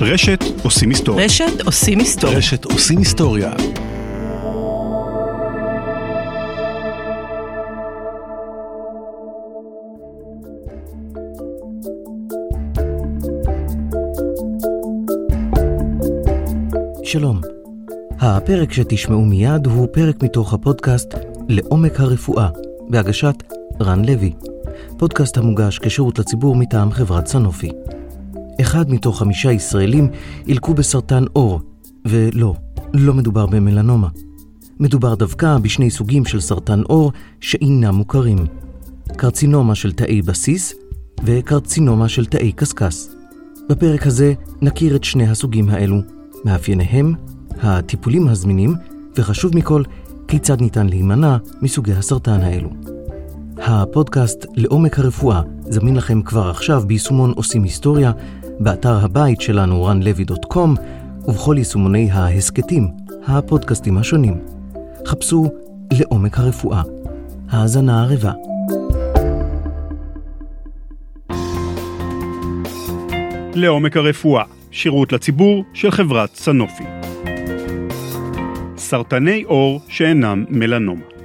רשת עושים היסטוריה. רשת עושים היסטוריה. רשת עושים היסטוריה. שלום. הפרק שתשמעו מיד הוא פרק מתוך הפודקאסט לעומק הרפואה, בהגשת רן לוי. פודקאסט המוגש כשירות לציבור מטעם חברת סנופי. אחד מתוך חמישה ישראלים ילקו בסרטן עור, ולא, לא מדובר במלנומה. מדובר דווקא בשני סוגים של סרטן עור שאינם מוכרים. קרצינומה של תאי בסיס וקרצינומה של תאי קשקש. בפרק הזה נכיר את שני הסוגים האלו, מאפייניהם, הטיפולים הזמינים, וחשוב מכל, כיצד ניתן להימנע מסוגי הסרטן האלו. הפודקאסט לעומק הרפואה זמין לכם כבר עכשיו ביישומון עושים היסטוריה, באתר הבית שלנו ranlevy.com ובכל יישומוני ההסכתים, הפודקאסטים השונים. חפשו לעומק הרפואה. האזנה ערבה. לעומק הרפואה, שירות לציבור של חברת סנופי. סרטני עור שאינם מלנומה.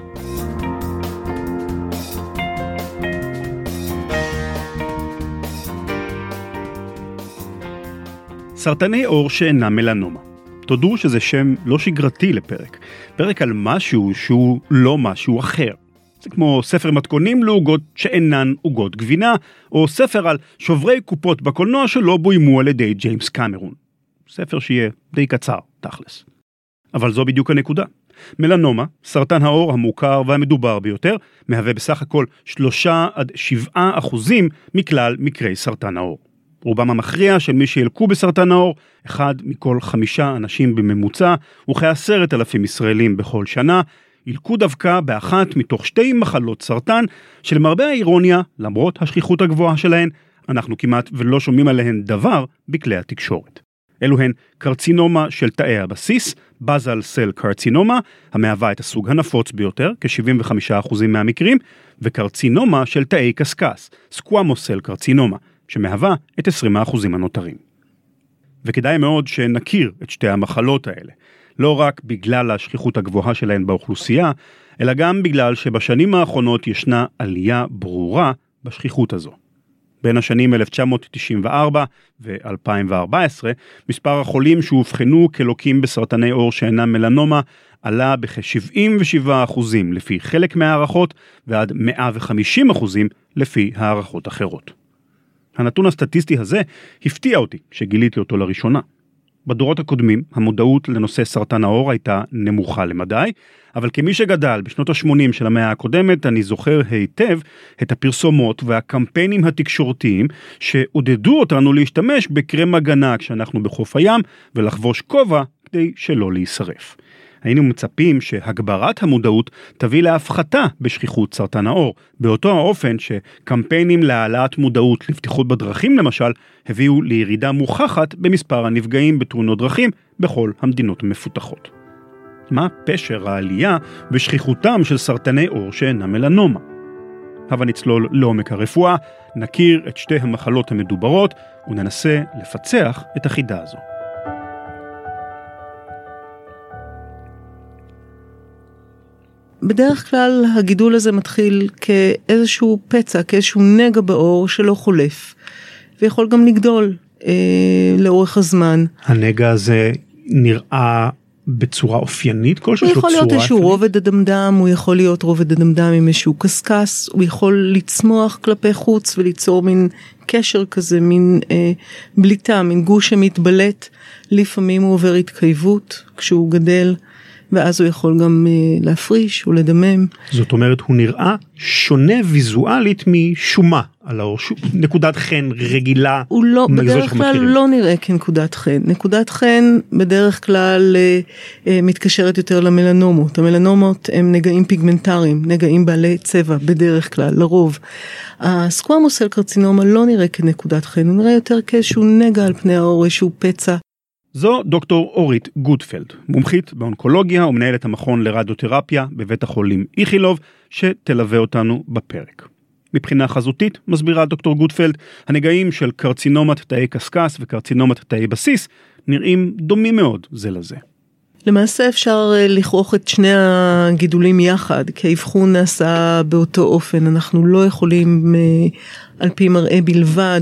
סרטני עור שאינם מלנומה. תודו שזה שם לא שגרתי לפרק. פרק על משהו שהוא לא משהו אחר. זה כמו ספר מתכונים לעוגות שאינן עוגות גבינה, או ספר על שוברי קופות בקולנוע שלא בוימו על ידי ג'יימס קמרון. ספר שיהיה די קצר, תכלס. אבל זו בדיוק הנקודה. מלנומה, סרטן העור המוכר והמדובר ביותר, מהווה בסך הכל 3 עד 7 אחוזים מכלל מקרי סרטן העור. רובם המכריע של מי שילקו בסרטן העור, אחד מכל חמישה אנשים בממוצע, וכעשרת אלפים ישראלים בכל שנה, ילקו דווקא באחת מתוך שתי מחלות סרטן, שלמרבה האירוניה, למרות השכיחות הגבוהה שלהן, אנחנו כמעט ולא שומעים עליהן דבר בכלי התקשורת. אלו הן קרצינומה של תאי הבסיס, בזל סל קרצינומה, המהווה את הסוג הנפוץ ביותר, כ-75% מהמקרים, וקרצינומה של תאי קשקש, סקוואמוסל קרצינומה, שמהווה את 20% הנותרים. וכדאי מאוד שנכיר את שתי המחלות האלה, לא רק בגלל השכיחות הגבוהה שלהן באוכלוסייה, אלא גם בגלל שבשנים האחרונות ישנה עלייה ברורה בשכיחות הזו. בין השנים 1994 ו-2014, מספר החולים שאובחנו כלוקים בסרטני עור שאינם מלנומה עלה בכ-77% לפי חלק מהערכות ועד 150% לפי הערכות אחרות. הנתון הסטטיסטי הזה הפתיע אותי שגיליתי אותו לראשונה. בדורות הקודמים המודעות לנושא סרטן העור הייתה נמוכה למדי, אבל כמי שגדל בשנות ה-80 של המאה הקודמת, אני זוכר היטב את הפרסומות והקמפיינים התקשורתיים שעודדו אותנו להשתמש בקרם הגנה כשאנחנו בחוף הים ולחבוש כובע כדי שלא להישרף. היינו מצפים שהגברת המודעות תביא להפחתה בשכיחות סרטן העור, באותו האופן שקמפיינים להעלאת מודעות לבטיחות בדרכים למשל, הביאו לירידה מוכחת במספר הנפגעים בתאונות דרכים בכל המדינות המפותחות. מה פשר העלייה בשכיחותם של סרטני עור שאינם מלנומה? הבה נצלול לעומק הרפואה, נכיר את שתי המחלות המדוברות וננסה לפצח את החידה הזו. בדרך כלל הגידול הזה מתחיל כאיזשהו פצע, כאיזשהו נגע בעור שלא חולף, ויכול גם לגדול אה, לאורך הזמן. הנגע הזה נראה בצורה אופיינית כלשהו? הוא יכול להיות איזשהו רובד אדמדם, הוא יכול להיות רובד אדמדם עם איזשהו קשקש, הוא יכול לצמוח כלפי חוץ וליצור מין קשר כזה, מין אה, בליטה, מין גוש שמתבלט. לפעמים הוא עובר התקייבות כשהוא גדל. ואז הוא יכול גם uh, להפריש או לדמם. זאת אומרת הוא נראה שונה ויזואלית משומה על האור, ש... נקודת חן רגילה. הוא לא, בדרך כלל מכירים. לא נראה כנקודת חן. נקודת חן בדרך כלל uh, uh, מתקשרת יותר למלנומות. המלנומות הם נגעים פיגמנטריים, נגעים בעלי צבע בדרך כלל, לרוב. הסקוואמוסל קרצינומה לא נראה כנקודת חן, הוא נראה יותר כאיזשהו נגע על פני האור, איזשהו פצע. זו דוקטור אורית גוטפלד, מומחית באונקולוגיה ומנהלת המכון לרדיותרפיה בבית החולים איכילוב, שתלווה אותנו בפרק. מבחינה חזותית, מסבירה דוקטור גוטפלד, הנגעים של קרצינומת תאי קשקש וקרצינומת תאי בסיס נראים דומים מאוד זה לזה. למעשה אפשר אה, לכרוך את שני הגידולים יחד, כי האבחון נעשה באותו אופן, אנחנו לא יכולים אה, על פי מראה בלבד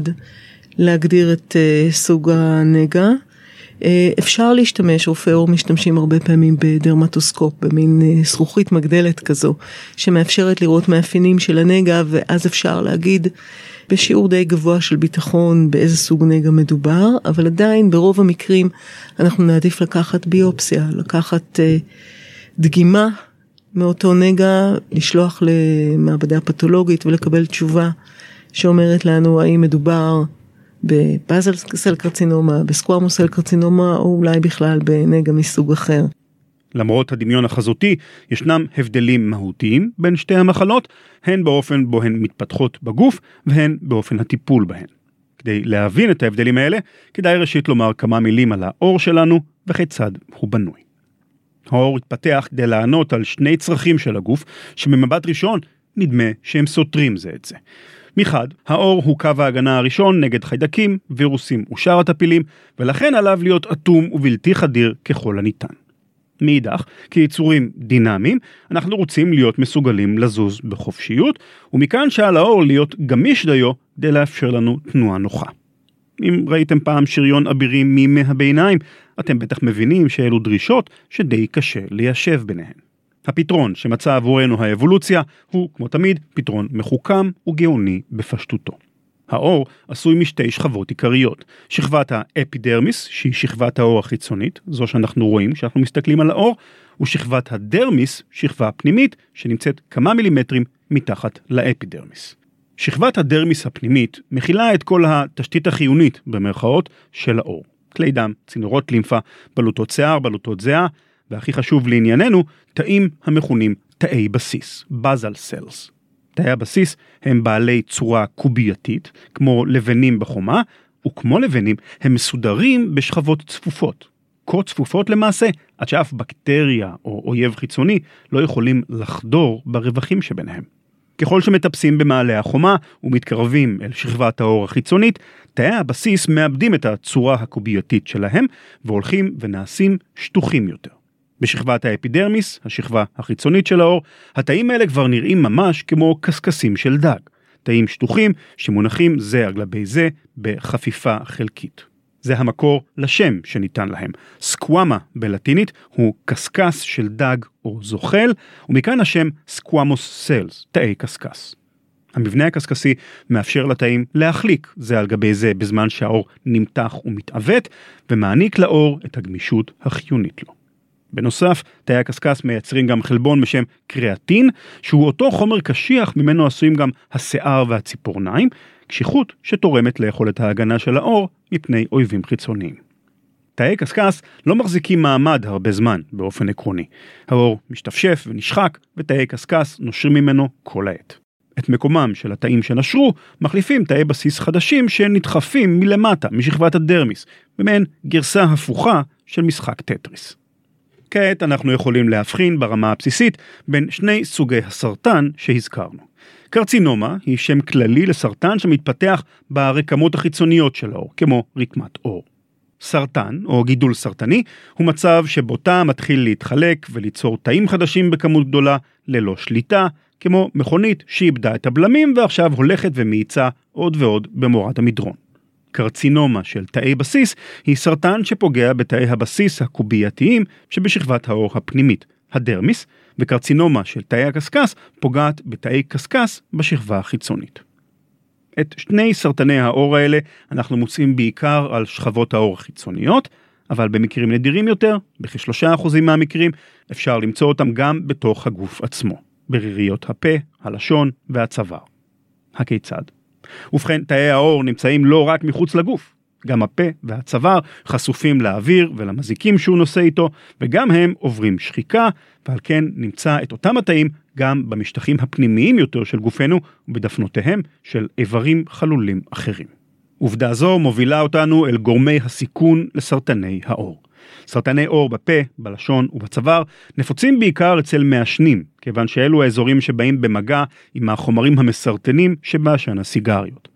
להגדיר את אה, סוג הנגע. אפשר להשתמש, רופאי עור משתמשים הרבה פעמים בדרמטוסקופ, במין זכוכית מגדלת כזו, שמאפשרת לראות מאפיינים של הנגע, ואז אפשר להגיד בשיעור די גבוה של ביטחון באיזה סוג נגע מדובר, אבל עדיין ברוב המקרים אנחנו נעדיף לקחת ביופסיה, לקחת אה, דגימה מאותו נגע, לשלוח למעבדה פתולוגית ולקבל תשובה שאומרת לנו האם מדובר בפאזל סל קרצינומה, בסקוואמוס סל קרצינומה, או אולי בכלל בנגע מסוג אחר. למרות הדמיון החזותי, ישנם הבדלים מהותיים בין שתי המחלות, הן באופן בו הן מתפתחות בגוף והן באופן הטיפול בהן. כדי להבין את ההבדלים האלה, כדאי ראשית לומר כמה מילים על העור שלנו וכיצד הוא בנוי. העור התפתח כדי לענות על שני צרכים של הגוף, שממבט ראשון נדמה שהם סותרים זה את זה. מחד, העור הוא קו ההגנה הראשון נגד חיידקים, וירוסים ושאר הטפילים, ולכן עליו להיות אטום ובלתי חדיר ככל הניתן. מאידך, כיצורים דינמיים, אנחנו רוצים להיות מסוגלים לזוז בחופשיות, ומכאן שעל האור להיות גמיש דיו כדי לאפשר לנו תנועה נוחה. אם ראיתם פעם שריון אבירים מימי הביניים, אתם בטח מבינים שאלו דרישות שדי קשה ליישב ביניהן. הפתרון שמצא עבורנו האבולוציה הוא, כמו תמיד, פתרון מחוכם וגאוני בפשטותו. העור עשוי משתי שכבות עיקריות, שכבת האפידרמיס, שהיא שכבת העור החיצונית, זו שאנחנו רואים כשאנחנו מסתכלים על העור, ושכבת הדרמיס, שכבה פנימית, שנמצאת כמה מילימטרים מתחת לאפידרמיס. שכבת הדרמיס הפנימית מכילה את כל התשתית החיונית, במרכאות, של העור. כלי דם, צינורות לימפה, בלוטות שיער, בלוטות זיעה, והכי חשוב לענייננו, תאים המכונים תאי בסיס, בזל סלס. תאי הבסיס הם בעלי צורה קובייתית, כמו לבנים בחומה, וכמו לבנים הם מסודרים בשכבות צפופות. כה צפופות למעשה, עד שאף בקטריה או אויב חיצוני לא יכולים לחדור ברווחים שביניהם. ככל שמטפסים במעלה החומה ומתקרבים אל שכבת האור החיצונית, תאי הבסיס מאבדים את הצורה הקובייתית שלהם והולכים ונעשים שטוחים יותר. בשכבת האפידרמיס, השכבה החיצונית של האור, התאים האלה כבר נראים ממש כמו קשקשים של דג. תאים שטוחים שמונחים זה על גבי זה בחפיפה חלקית. זה המקור לשם שניתן להם. סקוואמה בלטינית הוא קשקש של דג או זוחל, ומכאן השם סקוואמוס סלס, תאי קשקש. המבנה הקשקשי מאפשר לתאים להחליק זה על גבי זה בזמן שהאור נמתח ומתעוות, ומעניק לאור את הגמישות החיונית לו. בנוסף, תאי הקשקש מייצרים גם חלבון בשם קריאטין, שהוא אותו חומר קשיח ממנו עשויים גם השיער והציפורניים, קשיחות שתורמת ליכולת ההגנה של העור מפני אויבים חיצוניים. תאי קשקש לא מחזיקים מעמד הרבה זמן באופן עקרוני. העור משתפשף ונשחק ותאי קשקש נושרים ממנו כל העת. את מקומם של התאים שנשרו מחליפים תאי בסיס חדשים שנדחפים מלמטה משכבת הדרמיס, במעין גרסה הפוכה של משחק טטריס. כעת אנחנו יכולים להבחין ברמה הבסיסית בין שני סוגי הסרטן שהזכרנו. קרצינומה היא שם כללי לסרטן שמתפתח ברקמות החיצוניות של האור, כמו רקמת עור. סרטן, או גידול סרטני, הוא מצב שבו תא מתחיל להתחלק וליצור תאים חדשים בכמות גדולה, ללא שליטה, כמו מכונית שאיבדה את הבלמים ועכשיו הולכת ומאיצה עוד ועוד במורד המדרון. קרצינומה של תאי בסיס היא סרטן שפוגע בתאי הבסיס הקובייתיים שבשכבת העור הפנימית, הדרמיס, וקרצינומה של תאי הקשקש פוגעת בתאי קשקש בשכבה החיצונית. את שני סרטני העור האלה אנחנו מוצאים בעיקר על שכבות העור החיצוניות, אבל במקרים נדירים יותר, בכשלושה אחוזים מהמקרים, אפשר למצוא אותם גם בתוך הגוף עצמו, בריריות הפה, הלשון והצוואר. הכיצד? ובכן, תאי העור נמצאים לא רק מחוץ לגוף, גם הפה והצוואר חשופים לאוויר ולמזיקים שהוא נושא איתו, וגם הם עוברים שחיקה, ועל כן נמצא את אותם התאים גם במשטחים הפנימיים יותר של גופנו ובדפנותיהם של איברים חלולים אחרים. עובדה זו מובילה אותנו אל גורמי הסיכון לסרטני העור. סרטני עור בפה, בלשון ובצוואר נפוצים בעיקר אצל מעשנים, כיוון שאלו האזורים שבאים במגע עם החומרים המסרטנים שבעשן הסיגריות.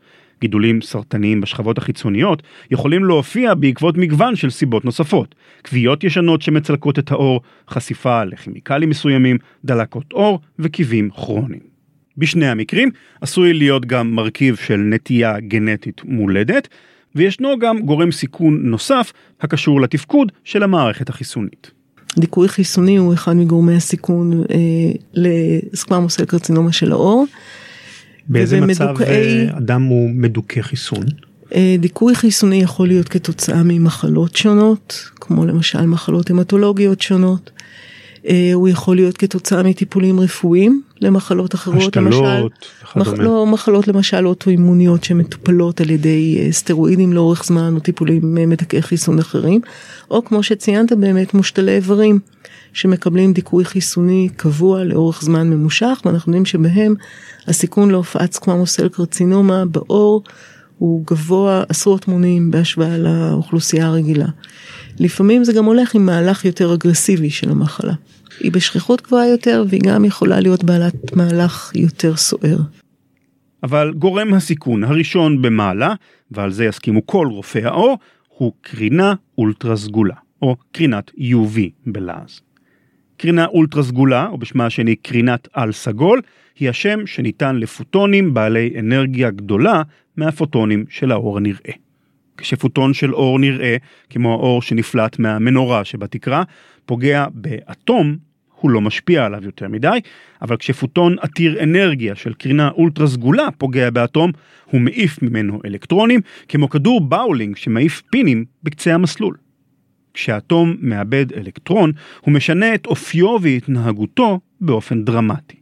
גידולים סרטניים בשכבות החיצוניות יכולים להופיע בעקבות מגוון של סיבות נוספות. כוויות ישנות שמצלקות את העור, חשיפה לכימיקלים מסוימים, דלקות עור וקיבים כרוניים. בשני המקרים עשוי להיות גם מרכיב של נטייה גנטית מולדת, וישנו גם גורם סיכון נוסף הקשור לתפקוד של המערכת החיסונית. דיכוי חיסוני הוא אחד מגורמי הסיכון אה, לסקממוסל קרצינומה של העור. באיזה מצב אה, אדם הוא מדוכא חיסון? אה, דיכוי חיסוני יכול להיות כתוצאה ממחלות שונות, כמו למשל מחלות המטולוגיות שונות. אה, הוא יכול להיות כתוצאה מטיפולים רפואיים למחלות אחרות, השתלות וכדומה. מח, לא, מחלות למשל אוטואימוניות שמטופלות על ידי סטרואידים לאורך זמן או טיפולים מדכאי חיסון אחרים, או כמו שציינת באמת מושתלי איברים. שמקבלים דיכוי חיסוני קבוע לאורך זמן ממושך, ואנחנו יודעים שבהם הסיכון להופעת סקממוסל קרצינומה בעור הוא גבוה עשרות מונים בהשוואה לאוכלוסייה הרגילה. לפעמים זה גם הולך עם מהלך יותר אגרסיבי של המחלה. היא בשכיחות גבוהה יותר והיא גם יכולה להיות בעלת מהלך יותר סוער. אבל גורם הסיכון הראשון במעלה, ועל זה יסכימו כל רופאי האור, הוא קרינה אולטרה סגולה, או קרינת UV בלעז. קרינה אולטרה סגולה, או בשמה השני קרינת על סגול, היא השם שניתן לפוטונים בעלי אנרגיה גדולה מהפוטונים של האור הנראה. כשפוטון של אור נראה, כמו האור שנפלט מהמנורה שבתקרה, פוגע באטום, הוא לא משפיע עליו יותר מדי, אבל כשפוטון עתיר אנרגיה של קרינה אולטרה סגולה פוגע באטום, הוא מעיף ממנו אלקטרונים, כמו כדור באולינג שמעיף פינים בקצה המסלול. כשאטום מאבד אלקטרון, הוא משנה את אופיו והתנהגותו באופן דרמטי.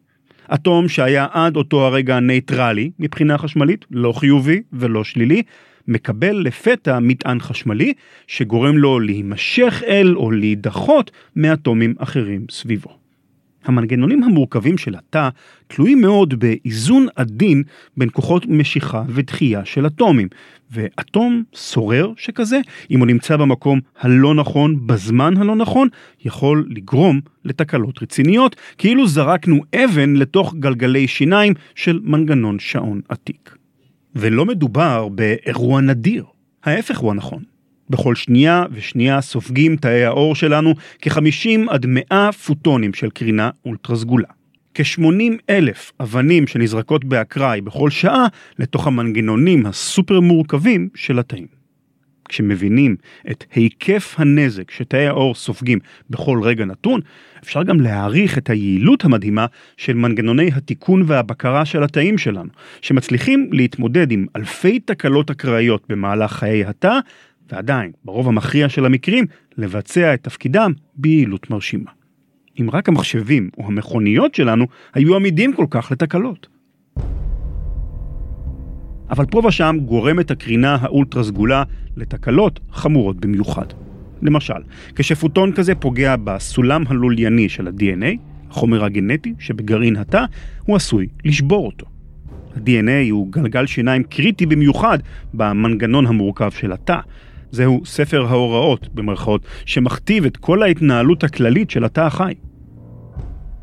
אטום שהיה עד אותו הרגע נייטרלי מבחינה חשמלית, לא חיובי ולא שלילי, מקבל לפתע מטען חשמלי שגורם לו להימשך אל או להידחות מאטומים אחרים סביבו. המנגנונים המורכבים של התא תלויים מאוד באיזון עדין בין כוחות משיכה ודחייה של אטומים, ואטום סורר שכזה, אם הוא נמצא במקום הלא נכון בזמן הלא נכון, יכול לגרום לתקלות רציניות, כאילו זרקנו אבן לתוך גלגלי שיניים של מנגנון שעון עתיק. ולא מדובר באירוע נדיר, ההפך הוא הנכון. בכל שנייה ושנייה סופגים תאי העור שלנו כ-50 עד 100 פוטונים של קרינה אולטרה סגולה. כ-80 אלף אבנים שנזרקות באקראי בכל שעה לתוך המנגנונים הסופר מורכבים של התאים. כשמבינים את היקף הנזק שתאי העור סופגים בכל רגע נתון, אפשר גם להעריך את היעילות המדהימה של מנגנוני התיקון והבקרה של התאים שלנו, שמצליחים להתמודד עם אלפי תקלות אקראיות במהלך חיי התא, ועדיין, ברוב המכריע של המקרים, לבצע את תפקידם ביעילות מרשימה. אם רק המחשבים או המכוניות שלנו היו עמידים כל כך לתקלות. אבל פה ושם גורמת הקרינה האולטרה סגולה לתקלות חמורות במיוחד. למשל, כשפוטון כזה פוגע בסולם הלולייני של ה-DNA, החומר הגנטי שבגרעין התא, הוא עשוי לשבור אותו. ה-DNA הוא גלגל שיניים קריטי במיוחד במנגנון המורכב של התא. זהו ספר ההוראות, במרכאות, שמכתיב את כל ההתנהלות הכללית של התא החי.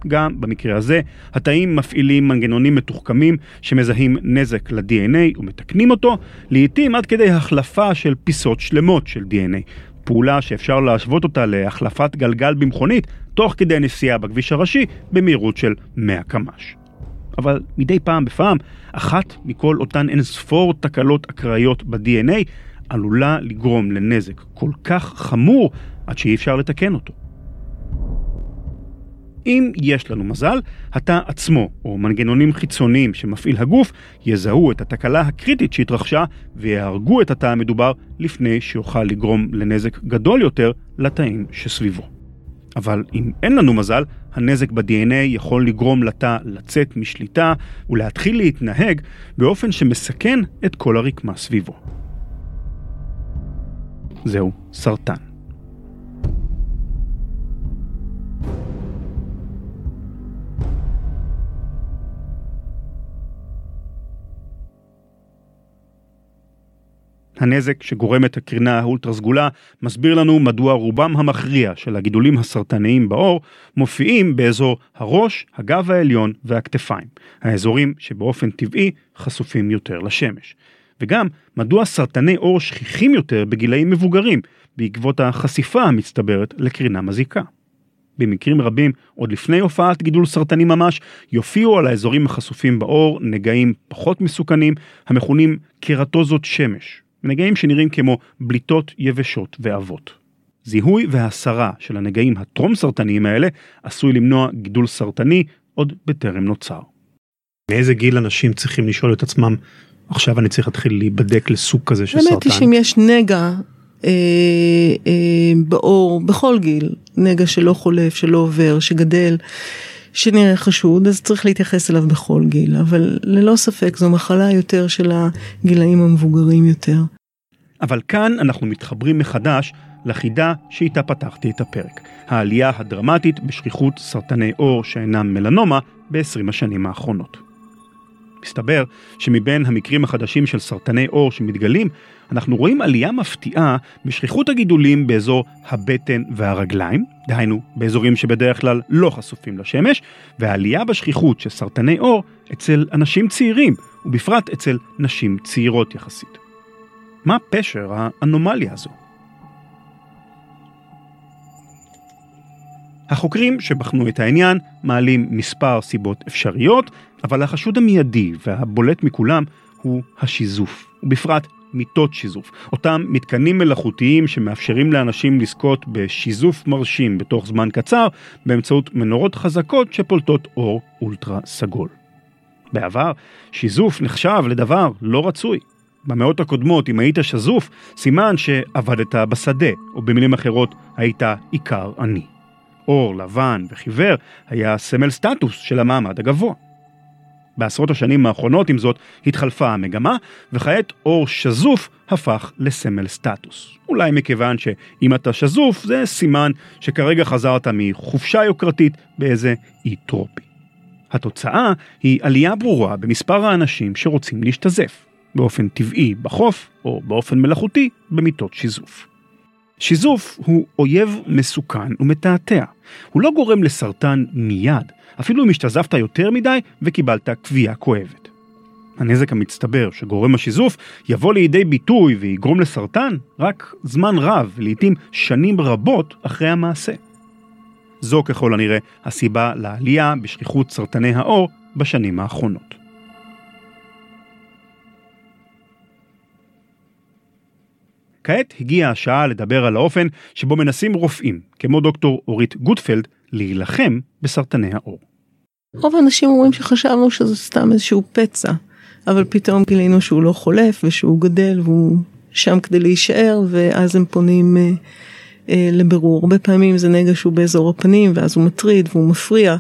גם במקרה הזה, התאים מפעילים מנגנונים מתוחכמים שמזהים נזק ל-DNA ומתקנים אותו, לעיתים עד כדי החלפה של פיסות שלמות של DNA, פעולה שאפשר להשוות אותה להחלפת גלגל במכונית תוך כדי נסיעה בכביש הראשי במהירות של 100 קמ"ש. אבל מדי פעם בפעם, אחת מכל אותן אינספור תקלות אקראיות ב-DNA עלולה לגרום לנזק כל כך חמור עד שאי אפשר לתקן אותו. אם יש לנו מזל, התא עצמו, או מנגנונים חיצוניים שמפעיל הגוף, יזהו את התקלה הקריטית שהתרחשה ויהרגו את התא המדובר לפני שיוכל לגרום לנזק גדול יותר לתאים שסביבו. אבל אם אין לנו מזל, הנזק ב-DNA יכול לגרום לתא לצאת משליטה ולהתחיל להתנהג באופן שמסכן את כל הרקמה סביבו. זהו סרטן. הנזק שגורמת הקרינה האולטרה סגולה מסביר לנו מדוע רובם המכריע של הגידולים הסרטניים בעור מופיעים באזור הראש, הגב העליון והכתפיים, האזורים שבאופן טבעי חשופים יותר לשמש. וגם מדוע סרטני עור שכיחים יותר בגילאים מבוגרים בעקבות החשיפה המצטברת לקרינה מזיקה. במקרים רבים, עוד לפני הופעת גידול סרטני ממש, יופיעו על האזורים החשופים בעור נגעים פחות מסוכנים, המכונים קרטוזות שמש, נגעים שנראים כמו בליטות יבשות ואבות. זיהוי והסרה של הנגעים הטרום סרטניים האלה עשוי למנוע גידול סרטני עוד בטרם נוצר. מאיזה גיל אנשים צריכים לשאול את עצמם, עכשיו אני צריך להתחיל להיבדק לסוג כזה של סרטן? האמת היא שאם יש נגע אה, אה, בעור בכל גיל, נגע שלא חולף, שלא עובר, שגדל, שנראה חשוד, אז צריך להתייחס אליו בכל גיל, אבל ללא ספק זו מחלה יותר של הגילאים המבוגרים יותר. אבל כאן אנחנו מתחברים מחדש לחידה שאיתה פתחתי את הפרק, העלייה הדרמטית בשכיחות סרטני עור שאינם מלנומה ב-20 השנים האחרונות. מסתבר שמבין המקרים החדשים של סרטני עור שמתגלים, אנחנו רואים עלייה מפתיעה בשכיחות הגידולים באזור הבטן והרגליים, דהיינו באזורים שבדרך כלל לא חשופים לשמש, ועלייה בשכיחות של סרטני עור אצל אנשים צעירים, ובפרט אצל נשים צעירות יחסית. מה פשר האנומליה הזו? החוקרים שבחנו את העניין מעלים מספר סיבות אפשריות, אבל החשוד המיידי והבולט מכולם הוא השיזוף, ובפרט מיטות שיזוף, אותם מתקנים מלאכותיים שמאפשרים לאנשים לזכות בשיזוף מרשים בתוך זמן קצר באמצעות מנורות חזקות שפולטות אור אולטרה סגול. בעבר, שיזוף נחשב לדבר לא רצוי. במאות הקודמות, אם היית שזוף, סימן שעבדת בשדה, או במילים אחרות, היית עיקר עני. אור לבן וחיוור היה סמל סטטוס של המעמד הגבוה. בעשרות השנים האחרונות, עם זאת, התחלפה המגמה, וכעת אור שזוף הפך לסמל סטטוס. אולי מכיוון שאם אתה שזוף, זה סימן שכרגע חזרת מחופשה יוקרתית באיזה אי טרופי. התוצאה היא עלייה ברורה במספר האנשים שרוצים להשתזף, באופן טבעי בחוף, או באופן מלאכותי במיטות שיזוף. שיזוף הוא אויב מסוכן ומתעתע. הוא לא גורם לסרטן מיד, אפילו אם השתזפת יותר מדי וקיבלת כוויה כואבת. הנזק המצטבר שגורם השיזוף יבוא לידי ביטוי ויגרום לסרטן רק זמן רב, לעתים שנים רבות אחרי המעשה. זו ככל הנראה הסיבה לעלייה בשכיחות סרטני העור בשנים האחרונות. כעת הגיעה השעה לדבר על האופן שבו מנסים רופאים, כמו דוקטור אורית גוטפלד, להילחם בסרטני העור. רוב האנשים אומרים שחשבנו שזה סתם איזשהו פצע, אבל פתאום גילינו שהוא לא חולף ושהוא גדל והוא שם כדי להישאר, ואז הם פונים אה, אה, לבירור. הרבה פעמים זה נגע שהוא באזור הפנים, ואז הוא מטריד והוא מפריע,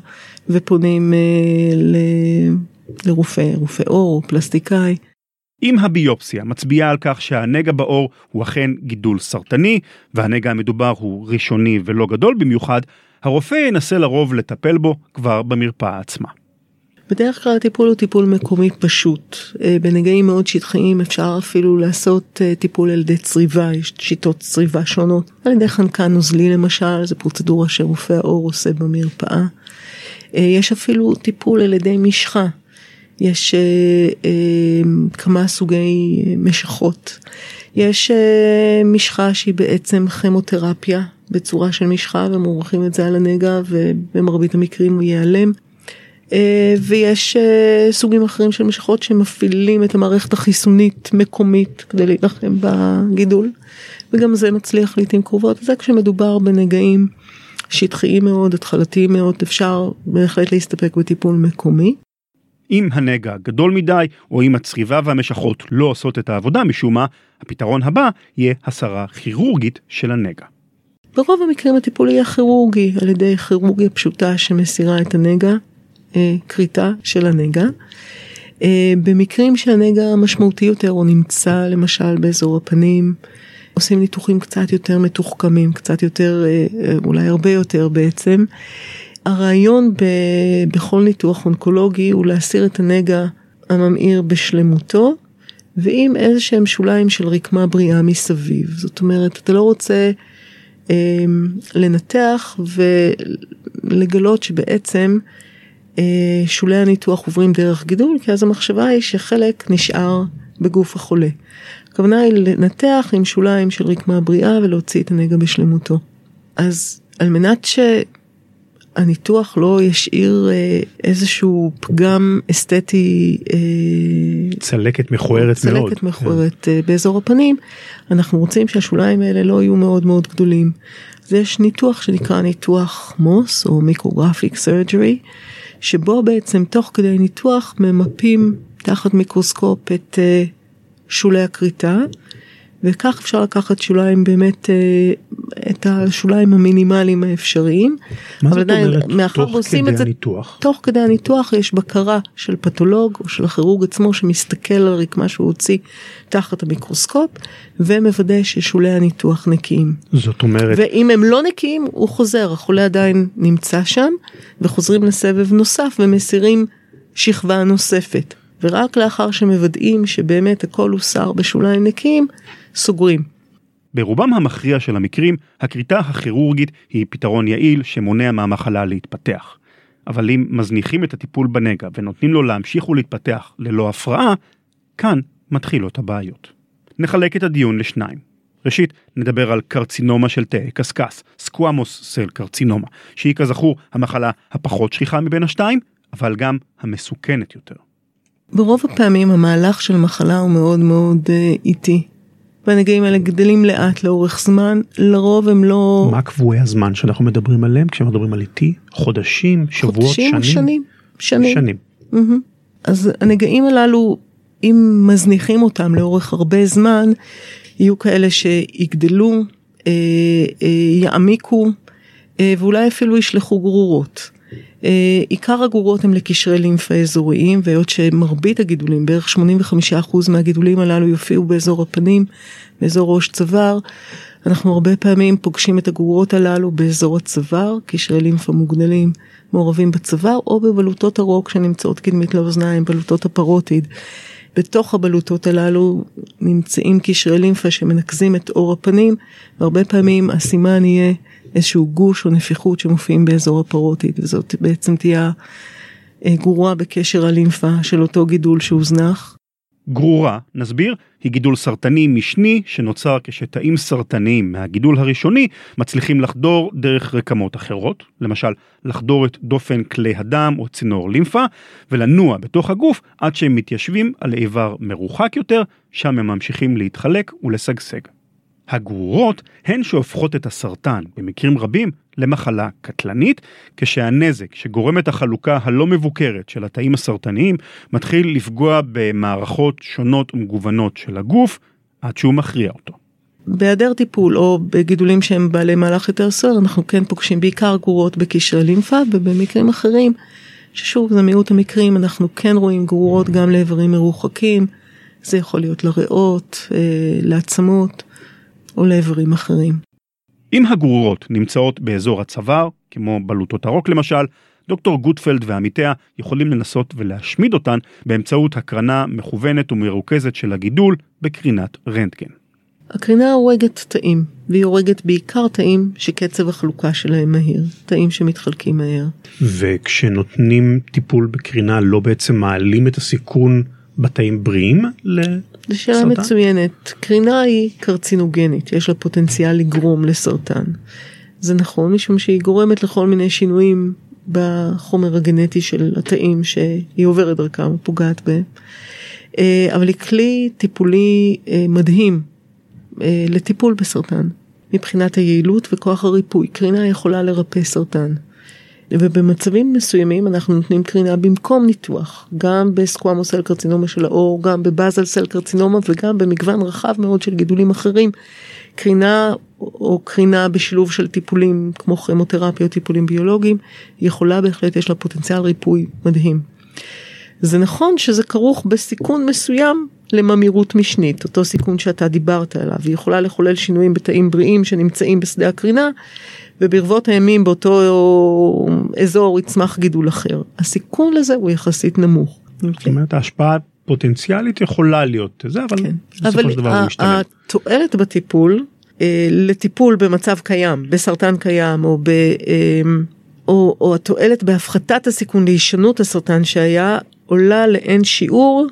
ופונים אה, ל... לרופא, רופא עור פלסטיקאי. אם הביופסיה מצביעה על כך שהנגע בעור הוא אכן גידול סרטני, והנגע המדובר הוא ראשוני ולא גדול במיוחד, הרופא ינסה לרוב לטפל בו כבר במרפאה עצמה. בדרך כלל הטיפול הוא טיפול מקומי פשוט. אה, בנגעים מאוד שטחיים אפשר אפילו לעשות אה, טיפול על ידי צריבה, יש שיטות צריבה שונות. על ידי חנקן נוזלי למשל, זו פרוצדורה שרופא העור עושה במרפאה. אה, יש אפילו טיפול על ידי משחה. יש כמה סוגי משכות. יש משחה שהיא בעצם כימותרפיה, בצורה של משחה ומורחים את זה על הנגע ובמרבית המקרים הוא ייעלם. אה, ויש אה, סוגים אחרים של משחות שמפעילים את המערכת החיסונית מקומית כדי להילחם בגידול וגם זה מצליח לעיתים קרובות זה כשמדובר בנגעים שטחיים מאוד התחלתיים מאוד אפשר בהחלט להסתפק בטיפול מקומי. אם הנגע גדול מדי או אם הצריבה והמשכות לא עושות את העבודה משום מה הפתרון הבא יהיה הסרה כירורגית של הנגע. ברוב המקרים הטיפול יהיה כירורגי על ידי כירורגיה פשוטה שמסירה את הנגע, אה, כריתה של הנגע. אה, במקרים שהנגע משמעותי יותר או נמצא למשל באזור הפנים, עושים ניתוחים קצת יותר מתוחכמים, קצת יותר, אה, אולי הרבה יותר בעצם. הרעיון ב, בכל ניתוח אונקולוגי הוא להסיר את הנגע הממאיר בשלמותו ועם איזה שהם שוליים של רקמה בריאה מסביב. זאת אומרת, אתה לא רוצה אה, לנתח ולגלות שבעצם אה, שולי הניתוח עוברים דרך גידול, כי אז המחשבה היא שחלק נשאר בגוף החולה. הכוונה היא לנתח עם שוליים של רקמה בריאה ולהוציא את הנגע בשלמותו. אז על מנת שהניתוח לא ישאיר אה, איזשהו פגם אסתטי, אה, צלקת מכוערת צלקת מאוד. צלקת מכוערת אה, באזור הפנים, אנחנו רוצים שהשוליים האלה לא יהיו מאוד מאוד גדולים. אז יש ניתוח שנקרא ניתוח מוס או מיקרוגרפיק סרג'רי, שבו בעצם תוך כדי ניתוח ממפים תחת מיקרוסקופ את שולי הכריתה. וכך אפשר לקחת שוליים באמת, אה, את השוליים המינימליים האפשריים. מה זאת אומרת תוך כדי הניתוח? תוך כדי הניתוח יש בקרה של פתולוג או של הכירוג עצמו שמסתכל על רקמה שהוא הוציא תחת המיקרוסקופ ומוודא ששולי הניתוח נקיים. זאת אומרת... ואם הם לא נקיים הוא חוזר, החולה עדיין נמצא שם וחוזרים לסבב נוסף ומסירים שכבה נוספת. ורק לאחר שמוודאים שבאמת הכל הוסר בשוליים נקיים, סוגרים. ברובם המכריע של המקרים, הכריתה הכירורגית היא פתרון יעיל שמונע מהמחלה להתפתח. אבל אם מזניחים את הטיפול בנגע ונותנים לו להמשיך ולהתפתח ללא הפרעה, כאן מתחילות הבעיות. נחלק את הדיון לשניים. ראשית, נדבר על קרצינומה של תאי קשקש, סקוואמוס סל קרצינומה, שהיא כזכור המחלה הפחות שכיחה מבין השתיים, אבל גם המסוכנת יותר. ברוב הפעמים המהלך של מחלה הוא מאוד מאוד uh, איטי. והנגעים האלה גדלים לאט לאורך זמן, לרוב הם לא... מה קבועי הזמן שאנחנו מדברים עליהם כשמדברים על איטי? חודשים, שבועות, חודשים, שנים? שנים. שנים. שנים. Mm-hmm. אז הנגעים הללו, אם מזניחים אותם לאורך הרבה זמן, יהיו כאלה שיגדלו, אה, אה, יעמיקו, אה, ואולי אפילו ישלחו גרורות. אה, עיקר הגורות הם לקשרי לימפה אזוריים והיות שמרבית הגידולים בערך 85% מהגידולים הללו יופיעו באזור הפנים באזור ראש צוואר אנחנו הרבה פעמים פוגשים את הגורות הללו באזור הצוואר קשרי לימפה מוגדלים מעורבים בצוואר או בבלוטות הרוק שנמצאות קדמית לאוזניים בלוטות הפרוטיד. בתוך הבלוטות הללו נמצאים קשרי לימפה שמנקזים את עור הפנים והרבה פעמים הסימן יהיה איזשהו גוש או נפיחות שמופיעים באזור הפרוטיד וזאת בעצם תהיה גרורה בקשר הלימפה של אותו גידול שהוזנח. גרורה, נסביר, היא גידול סרטני משני שנוצר כשתאים סרטניים מהגידול הראשוני מצליחים לחדור דרך רקמות אחרות, למשל לחדור את דופן כלי הדם או צינור לימפה ולנוע בתוך הגוף עד שהם מתיישבים על איבר מרוחק יותר, שם הם ממשיכים להתחלק ולשגשג. הגרורות הן שהופכות את הסרטן במקרים רבים למחלה קטלנית, כשהנזק שגורמת החלוקה הלא מבוקרת של התאים הסרטניים מתחיל לפגוע במערכות שונות ומגוונות של הגוף עד שהוא מכריע אותו. בהיעדר טיפול או בגידולים שהם בעלי מהלך יותר סוער אנחנו כן פוגשים בעיקר גרורות בקשרי לימפה ובמקרים אחרים ששוב זה מיעוט המקרים אנחנו כן רואים גרורות גם לאיברים מרוחקים זה יכול להיות לריאות, אה, לעצמות. או לאיברים אחרים. אם הגרורות נמצאות באזור הצוואר, כמו בלוטות הרוק למשל, דוקטור גוטפלד ועמיתיה יכולים לנסות ולהשמיד אותן באמצעות הקרנה מכוונת ומרוכזת של הגידול בקרינת רנטגן. הקרינה הורגת תאים, והיא הורגת בעיקר תאים שקצב החלוקה שלהם מהיר, תאים שמתחלקים מהר. וכשנותנים טיפול בקרינה לא בעצם מעלים את הסיכון בתאים בריאים זו שאלה מצוינת. קרינה היא קרצינוגנית, יש לה פוטנציאל לגרום לסרטן. זה נכון משום שהיא גורמת לכל מיני שינויים בחומר הגנטי של התאים שהיא עוברת דרכם ופוגעת בהם. אה, אבל היא כלי טיפולי אה, מדהים אה, לטיפול בסרטן מבחינת היעילות וכוח הריפוי. קרינה יכולה לרפא סרטן. ובמצבים מסוימים אנחנו נותנים קרינה במקום ניתוח, גם בסקוואמוס סל קרצינומה של האור, גם בבאזל סל קרצינומה וגם במגוון רחב מאוד של גידולים אחרים. קרינה או קרינה בשילוב של טיפולים כמו כימותרפיה או טיפולים ביולוגיים, יכולה בהחלט, יש לה פוטנציאל ריפוי מדהים. זה נכון שזה כרוך בסיכון מסוים לממירות משנית, אותו סיכון שאתה דיברת עליו, היא יכולה לחולל שינויים בתאים בריאים שנמצאים בשדה הקרינה, וברבות הימים באותו אזור יצמח גידול אחר. הסיכון לזה הוא יחסית נמוך. זאת אומרת ההשפעה פוטנציאלית יכולה להיות זה אבל כן. בסופו אבל של דבר זה ה- משתלם. התועלת בטיפול, אה, לטיפול במצב קיים, בסרטן קיים, או, ב, אה, או, או התועלת בהפחתת הסיכון להישנות הסרטן שהיה, עולה לאין שיעור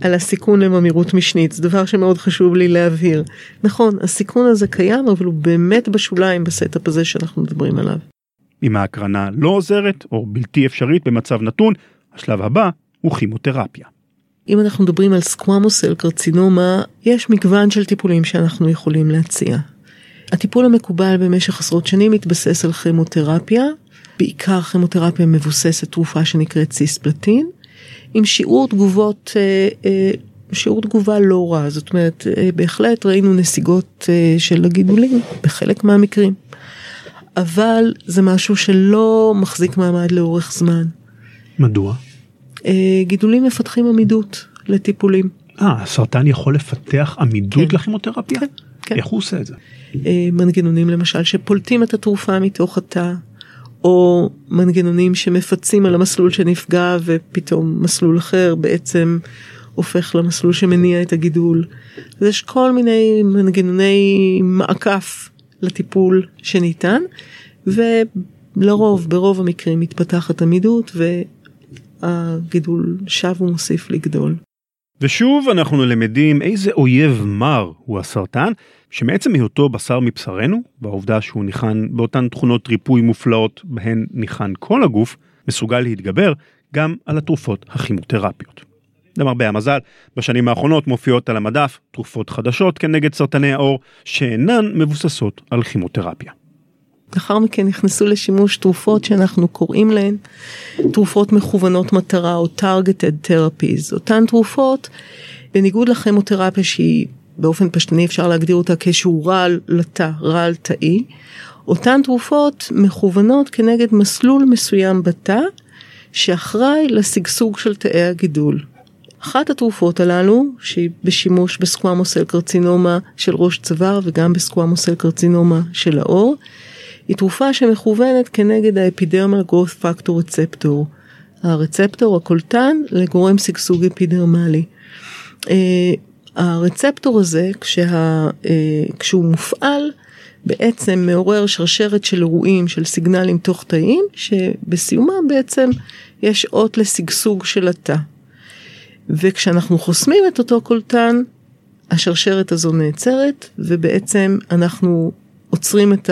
על הסיכון לממאירות משנית, זה דבר שמאוד חשוב לי להבהיר. נכון, הסיכון הזה קיים, אבל הוא באמת בשוליים ב setup הזה שאנחנו מדברים עליו. אם ההקרנה לא עוזרת או בלתי אפשרית במצב נתון, השלב הבא הוא כימותרפיה. אם אנחנו מדברים על סקוואמוסל קרצינומה, יש מגוון של טיפולים שאנחנו יכולים להציע. הטיפול המקובל במשך עשרות שנים מתבסס על כימותרפיה, בעיקר כימותרפיה מבוססת תרופה שנקראת סיספלטין, עם שיעור תגובות, אה, אה, שיעור תגובה לא רע, זאת אומרת, אה, בהחלט ראינו נסיגות של הגידולים בחלק מהמקרים. אבל זה משהו שלא מחזיק מעמד לאורך זמן. מדוע? גידולים מפתחים עמידות לטיפולים. אה, הסרטן יכול לפתח עמידות כן. לכימותרפיה? כן, כן. איך הוא עושה את זה? מנגנונים למשל שפולטים את התרופה מתוך התא, או מנגנונים שמפצים על המסלול שנפגע ופתאום מסלול אחר בעצם הופך למסלול שמניע את הגידול. אז יש כל מיני מנגנוני מעקף לטיפול שניתן, ולרוב, ברוב המקרים מתפתחת עמידות והגידול שב ומוסיף לגדול. ושוב אנחנו למדים איזה אויב מר הוא הסרטן, שמעצם היותו בשר מבשרנו, והעובדה שהוא ניחן באותן תכונות ריפוי מופלאות בהן ניחן כל הגוף, מסוגל להתגבר גם על התרופות הכימותרפיות. למרבה המזל, בשנים האחרונות מופיעות על המדף תרופות חדשות כנגד סרטני העור, שאינן מבוססות על כימותרפיה. לאחר מכן נכנסו לשימוש תרופות שאנחנו קוראים להן תרופות מכוונות מטרה או targeted therapies. אותן תרופות, בניגוד לכימותרפיה שהיא באופן פשטני אפשר להגדיר אותה כשהוא רעל לתא, רעל תאי, אותן תרופות מכוונות כנגד מסלול מסוים בתא שאחראי לשגשוג של תאי הגידול. אחת התרופות הללו, שהיא בשימוש בסקוואמוסל קרצינומה של ראש צוואר וגם בסקוואמוסל קרצינומה של העור, היא תרופה שמכוונת כנגד האפידרמל growth factor רצפטור. הרצפטור הקולטן לגורם שגשוג אפידרמלי. אה, הרצפטור הזה, כשה, אה, כשהוא מופעל, בעצם מעורר שרשרת של אירועים, של סיגנלים תוך תאים, שבסיומם בעצם יש אות לשגשוג של התא. וכשאנחנו חוסמים את אותו קולטן, השרשרת הזו נעצרת, ובעצם אנחנו עוצרים את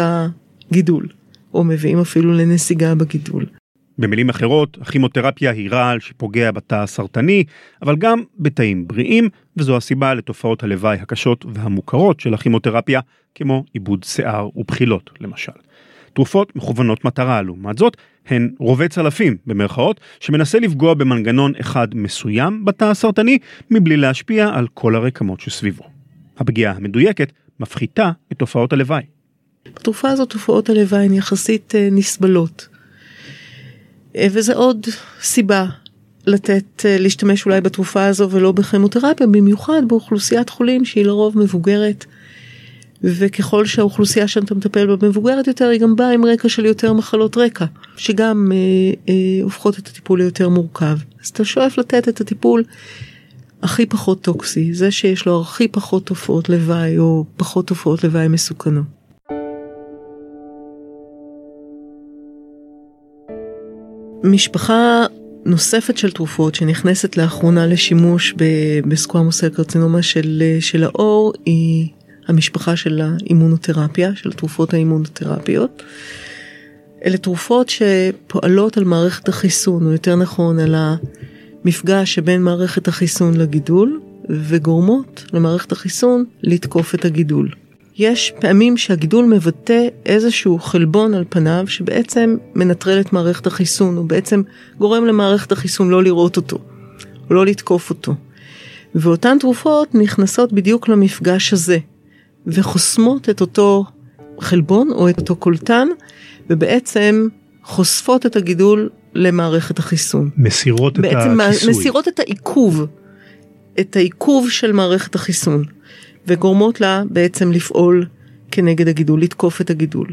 הגידול, או מביאים אפילו לנסיגה בגידול. במילים אחרות, הכימותרפיה היא רעל שפוגע בתא הסרטני, אבל גם בתאים בריאים, וזו הסיבה לתופעות הלוואי הקשות והמוכרות של הכימותרפיה, כמו עיבוד שיער ובחילות למשל. תרופות מכוונות מטרה לעומת זאת, הן רובה צלפים במרכאות, שמנסה לפגוע במנגנון אחד מסוים בתא הסרטני, מבלי להשפיע על כל הרקמות שסביבו. הפגיעה המדויקת מפחיתה את תופעות הלוואי. בתרופה הזאת תופעות הלוואי הן יחסית אה, נסבלות. אה, וזה עוד סיבה לתת, אה, להשתמש אולי בתרופה הזו ולא בכימותרפיה, במיוחד באוכלוסיית חולים שהיא לרוב מבוגרת. וככל שהאוכלוסייה שאתה מטפל בה מבוגרת יותר, היא גם באה עם רקע של יותר מחלות רקע, שגם אה, אה, הופכות את הטיפול ליותר מורכב. אז אתה שואף לתת את הטיפול הכי פחות טוקסי, זה שיש לו הכי פחות תופעות לוואי או פחות תופעות לוואי מסוכנות. משפחה נוספת של תרופות שנכנסת לאחרונה לשימוש בסקואמוסל קרצינומה של, של העור היא המשפחה של האימונותרפיה, של התרופות האימונותרפיות. אלה תרופות שפועלות על מערכת החיסון, או יותר נכון על המפגש שבין מערכת החיסון לגידול, וגורמות למערכת החיסון לתקוף את הגידול. יש פעמים שהגידול מבטא איזשהו חלבון על פניו שבעצם מנטרל את מערכת החיסון, הוא בעצם גורם למערכת החיסון לא לראות אותו, או לא לתקוף אותו. ואותן תרופות נכנסות בדיוק למפגש הזה, וחוסמות את אותו חלבון או את אותו קולטן, ובעצם חושפות את הגידול למערכת החיסון. מסירות את בעצם הכיסוי. מסירות את העיכוב, את העיכוב של מערכת החיסון, וגורמות לה בעצם לפעול כנגד הגידול, לתקוף את הגידול.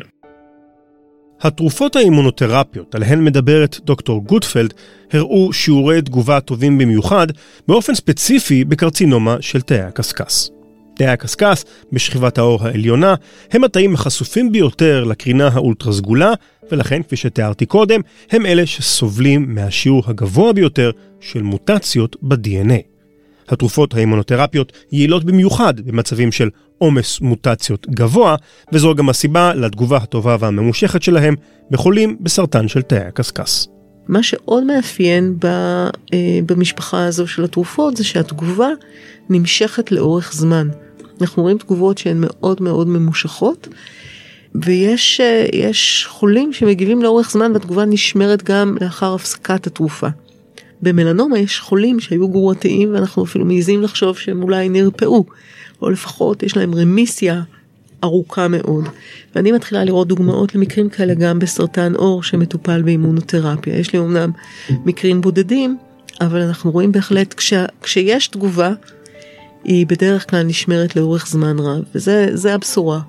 התרופות האימונותרפיות עליהן מדברת דוקטור גוטפלד הראו שיעורי תגובה טובים במיוחד באופן ספציפי בקרצינומה של תאי הקשקש. תאי הקשקש בשכיבת האור העליונה הם התאים החשופים ביותר לקרינה האולטרה סגולה ולכן כפי שתיארתי קודם הם אלה שסובלים מהשיעור הגבוה ביותר של מוטציות ב-DNA. התרופות האימונותרפיות יעילות במיוחד במצבים של עומס מוטציות גבוה, וזו גם הסיבה לתגובה הטובה והממושכת שלהם בחולים בסרטן של תאי הקשקש. מה שעוד מאפיין ב, אה, במשפחה הזו של התרופות זה שהתגובה נמשכת לאורך זמן. אנחנו רואים תגובות שהן מאוד מאוד ממושכות, ויש אה, חולים שמגיבים לאורך זמן והתגובה נשמרת גם לאחר הפסקת התרופה. במלנומה יש חולים שהיו גרורתיים ואנחנו אפילו מעיזים לחשוב שהם אולי נרפאו, או לפחות יש להם רמיסיה ארוכה מאוד. ואני מתחילה לראות דוגמאות למקרים כאלה גם בסרטן עור שמטופל באימונותרפיה. יש לי אמנם מקרים בודדים, אבל אנחנו רואים בהחלט כש, כשיש תגובה, היא בדרך כלל נשמרת לאורך זמן רב, וזה הבשורה.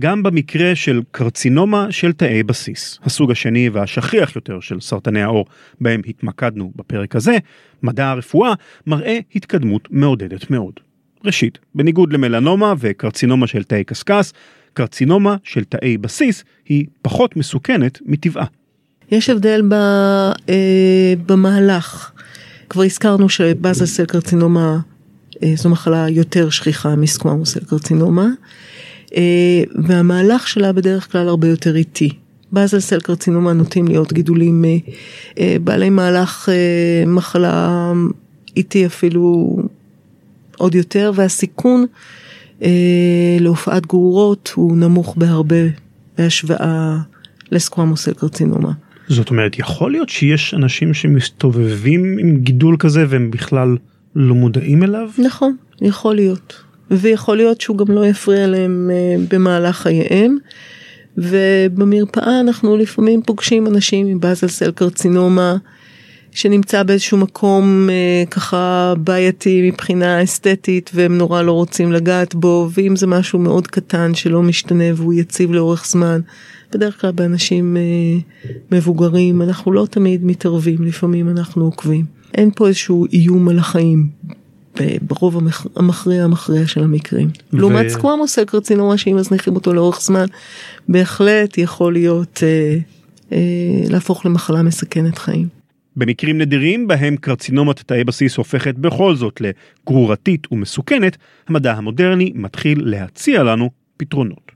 גם במקרה של קרצינומה של תאי בסיס, הסוג השני והשכיח יותר של סרטני העור בהם התמקדנו בפרק הזה, מדע הרפואה מראה התקדמות מעודדת מאוד. ראשית, בניגוד למלנומה וקרצינומה של תאי קשקש, קרצינומה של תאי בסיס היא פחות מסוכנת מטבעה. יש הבדל ב, אה, במהלך. כבר הזכרנו שבאזל סל קרצינומה אה, זו מחלה יותר שכיחה מסקוואמוס סל קרצינומה. אה, והמהלך שלה בדרך כלל הרבה יותר איטי. באזל סל קרצינומה נוטים להיות גידולים אה, אה, בעלי מהלך מחלה איטי אפילו עוד יותר, והסיכון להופעת גרורות הוא נמוך בהרבה בהשוואה לסקוואמוסל קרצינומה. זאת אומרת, יכול להיות שיש אנשים שמסתובבים עם גידול כזה והם בכלל לא מודעים אליו? נכון, יכול להיות. ויכול להיות שהוא גם לא יפריע להם אה, במהלך חייהם. ובמרפאה אנחנו לפעמים פוגשים אנשים עם באזל סל קרצינומה שנמצא באיזשהו מקום אה, ככה בעייתי מבחינה אסתטית והם נורא לא רוצים לגעת בו ואם זה משהו מאוד קטן שלא משתנה והוא יציב לאורך זמן. בדרך כלל באנשים אה, מבוגרים אנחנו לא תמיד מתערבים לפעמים אנחנו עוקבים. אין פה איזשהו איום על החיים ברוב המכריע המכריע של המקרים. ו... לעומת סקוואמוס קרצינומה שאם מזניחים אותו לאורך זמן, בהחלט יכול להיות אה, אה, להפוך למחלה מסכנת חיים. במקרים נדירים בהם קרצינומת תאי בסיס הופכת בכל זאת לגרורתית ומסוכנת, המדע המודרני מתחיל להציע לנו פתרונות.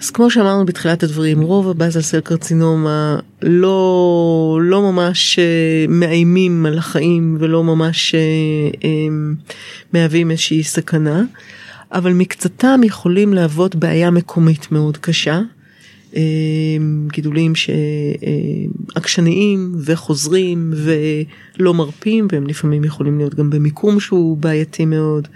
אז כמו שאמרנו בתחילת הדברים, רוב הבאזל סל קרצינומה לא, לא ממש אה, מאיימים על החיים ולא ממש אה, אה, מהווים איזושהי סכנה, אבל מקצתם יכולים להוות בעיה מקומית מאוד קשה. גידולים שעקשניים וחוזרים ולא מרפים והם לפעמים יכולים להיות גם במיקום שהוא בעייתי מאוד.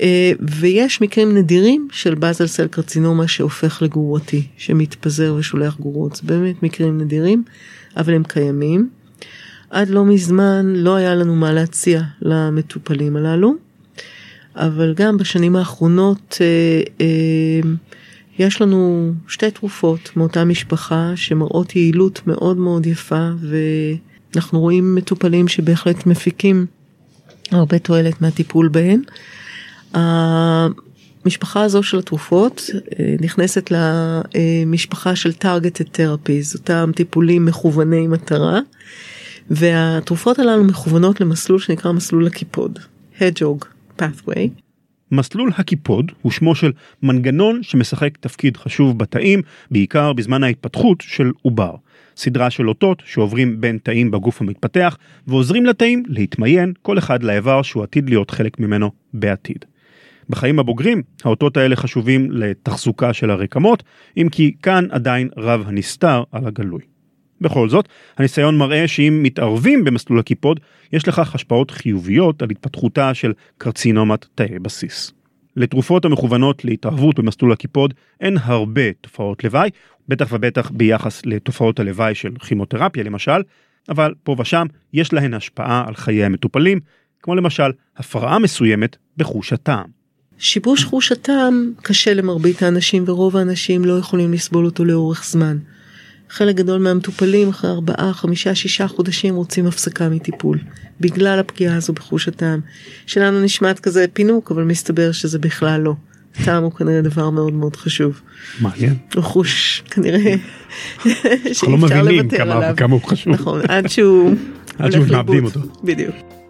אה, ויש מקרים נדירים של באזל סל קרצינומה שהופך לגרורתי, שמתפזר ושולח גרורות, זה באמת מקרים נדירים, אבל הם קיימים. עד לא מזמן לא היה לנו מה להציע למטופלים הללו, אבל גם בשנים האחרונות אה, אה, יש לנו שתי תרופות מאותה משפחה שמראות יעילות מאוד מאוד יפה ואנחנו רואים מטופלים שבהחלט מפיקים הרבה תועלת מהטיפול בהן. המשפחה הזו של התרופות אה, נכנסת למשפחה של targeted therapies, אותם טיפולים מכווני מטרה, והתרופות הללו מכוונות למסלול שנקרא מסלול הקיפוד, hedgehog pathway. מסלול הקיפוד הוא שמו של מנגנון שמשחק תפקיד חשוב בתאים, בעיקר בזמן ההתפתחות של עובר. סדרה של אותות שעוברים בין תאים בגוף המתפתח ועוזרים לתאים להתמיין כל אחד לאיבר שהוא עתיד להיות חלק ממנו בעתיד. בחיים הבוגרים האותות האלה חשובים לתחזוקה של הרקמות, אם כי כאן עדיין רב הנסתר על הגלוי. בכל זאת, הניסיון מראה שאם מתערבים במסלול הקיפוד, יש לכך השפעות חיוביות על התפתחותה של קרצינומת תאי בסיס. לתרופות המכוונות להתערבות במסלול הקיפוד אין הרבה תופעות לוואי, בטח ובטח ביחס לתופעות הלוואי של כימותרפיה למשל, אבל פה ושם יש להן השפעה על חיי המטופלים, כמו למשל הפרעה מסוימת בחוש הטעם. שיבוש חוש הטעם קשה למרבית האנשים ורוב האנשים לא יכולים לסבול אותו לאורך זמן. חלק גדול מהמטופלים אחרי ארבעה, חמישה, שישה חודשים רוצים הפסקה מטיפול, בגלל הפגיעה הזו בחוש הטעם. שלנו נשמעת כזה פינוק, אבל מסתבר שזה בכלל לא. טעם הוא כנראה דבר מאוד מאוד חשוב. מעניין. הוא חוש כנראה שאי לא אפשר לוותר עליו. כמה, כמה הוא חשוב. נכון, עד שהוא עד שהוא מאבדים אותו. בדיוק.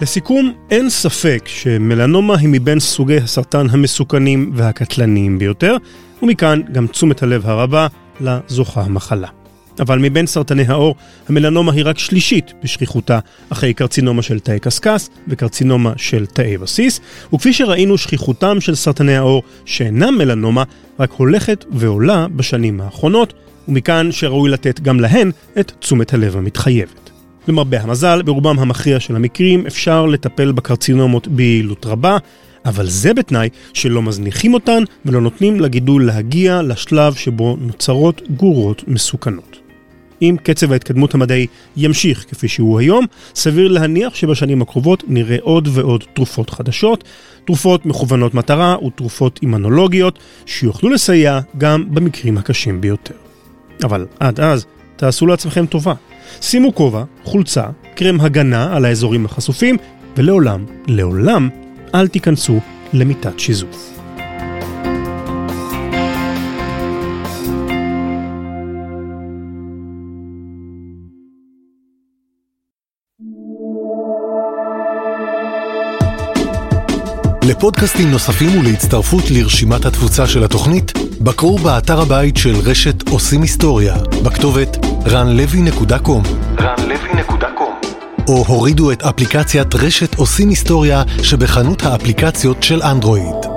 לסיכום, אין ספק שמלנומה היא מבין סוגי הסרטן המסוכנים והקטלניים ביותר, ומכאן גם תשומת הלב הרבה לזוכה המחלה. אבל מבין סרטני העור, המלנומה היא רק שלישית בשכיחותה, אחרי קרצינומה של תאי קשקש וקרצינומה של תאי בסיס, וכפי שראינו, שכיחותם של סרטני העור שאינם מלנומה רק הולכת ועולה בשנים האחרונות, ומכאן שראוי לתת גם להן את תשומת הלב המתחייבת. למרבה המזל, ברובם המכריע של המקרים אפשר לטפל בקרצינומות ביעילות רבה, אבל זה בתנאי שלא מזניחים אותן ולא נותנים לגידול להגיע לשלב שבו נוצרות גורות מסוכנות. אם קצב ההתקדמות המדעי ימשיך כפי שהוא היום, סביר להניח שבשנים הקרובות נראה עוד ועוד תרופות חדשות, תרופות מכוונות מטרה ותרופות אימנולוגיות, שיוכלו לסייע גם במקרים הקשים ביותר. אבל עד אז, תעשו לעצמכם טובה. שימו כובע, חולצה, קרם הגנה על האזורים החשופים, ולעולם, לעולם, אל תיכנסו למיטת שיזוף. לפודקאסטים נוספים ולהצטרפות לרשימת התפוצה של התוכנית, בקרו באתר הבית של רשת עושים היסטוריה, בכתובת ranlevy.com ranlevy.com או הורידו את אפליקציית רשת עושים היסטוריה שבחנות האפליקציות של אנדרואיד.